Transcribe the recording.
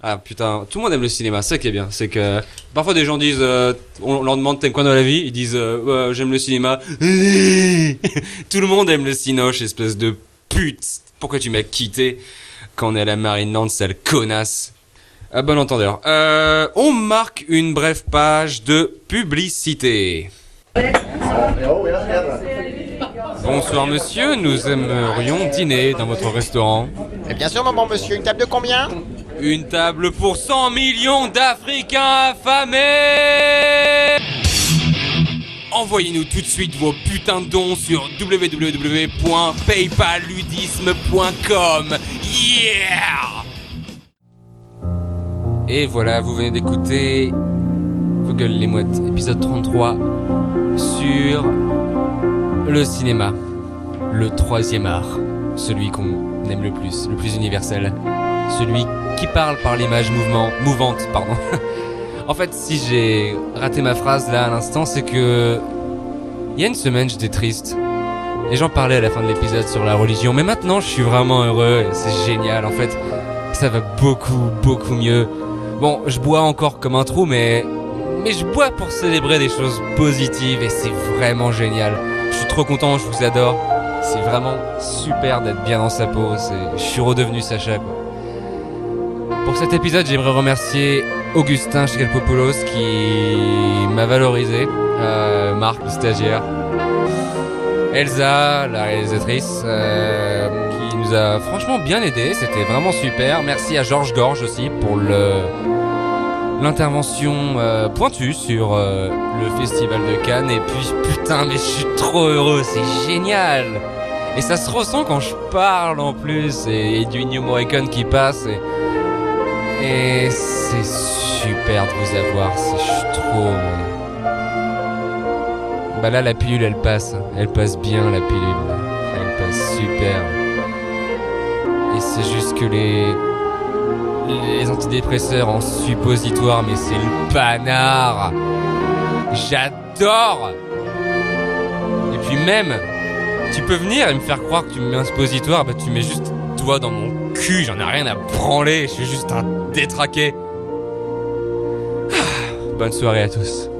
Ah putain, tout le monde aime le cinéma, c'est ça qui est bien. C'est que parfois des gens disent, euh, on leur demande t'aimes quoi dans la vie, ils disent euh, j'aime le cinéma. tout le monde aime le cinoche, espèce de pute. Pourquoi tu m'as quitté quand on est à la marine Nantes, sale connasse? À bon entendeur. Euh, on marque une brève page de publicité. Bonsoir monsieur, nous aimerions dîner dans votre restaurant. Et bien sûr, bon monsieur, une table de combien? Une table pour 100 millions d'Africains affamés. Envoyez-nous tout de suite vos putains de dons sur www.paypalludisme.com. Yeah. Et voilà, vous venez d'écouter gueules les mouettes, épisode 33 sur le cinéma, le troisième art, celui qu'on aime le plus, le plus universel, celui qui parle par l'image mouvement, mouvante, pardon. en fait, si j'ai raté ma phrase là à l'instant, c'est que il y a une semaine j'étais triste. Et j'en parlais à la fin de l'épisode sur la religion, mais maintenant je suis vraiment heureux et c'est génial. En fait, ça va beaucoup, beaucoup mieux. Bon, je bois encore comme un trou, mais mais je bois pour célébrer des choses positives et c'est vraiment génial. Je suis trop content, je vous adore. C'est vraiment super d'être bien dans sa peau. Je suis redevenu Sacha. Quoi. Pour cet épisode, j'aimerais remercier Augustin Chkelpopoulos qui m'a valorisé, euh, Marc le stagiaire, Elsa la réalisatrice euh, qui nous a franchement bien aidé. C'était vraiment super. Merci à Georges Gorge aussi pour l'intervention euh, pointue sur le festival de Cannes. Et puis putain mais je suis trop heureux, c'est génial. Et ça se ressent quand je parle en plus. Et, du New Morricone qui passe et c'est super de vous avoir, suis trop bah là la pilule elle passe, elle passe bien la pilule, elle passe super et c'est juste que les les antidépresseurs en suppositoire, mais c'est le panard. J'adore. Et puis même, tu peux venir et me faire croire que tu me mets un suppositoire, bah tu mets juste toi dans mon cul, j'en ai rien à branler, je suis juste un détraqué. Ah, bonne soirée à tous.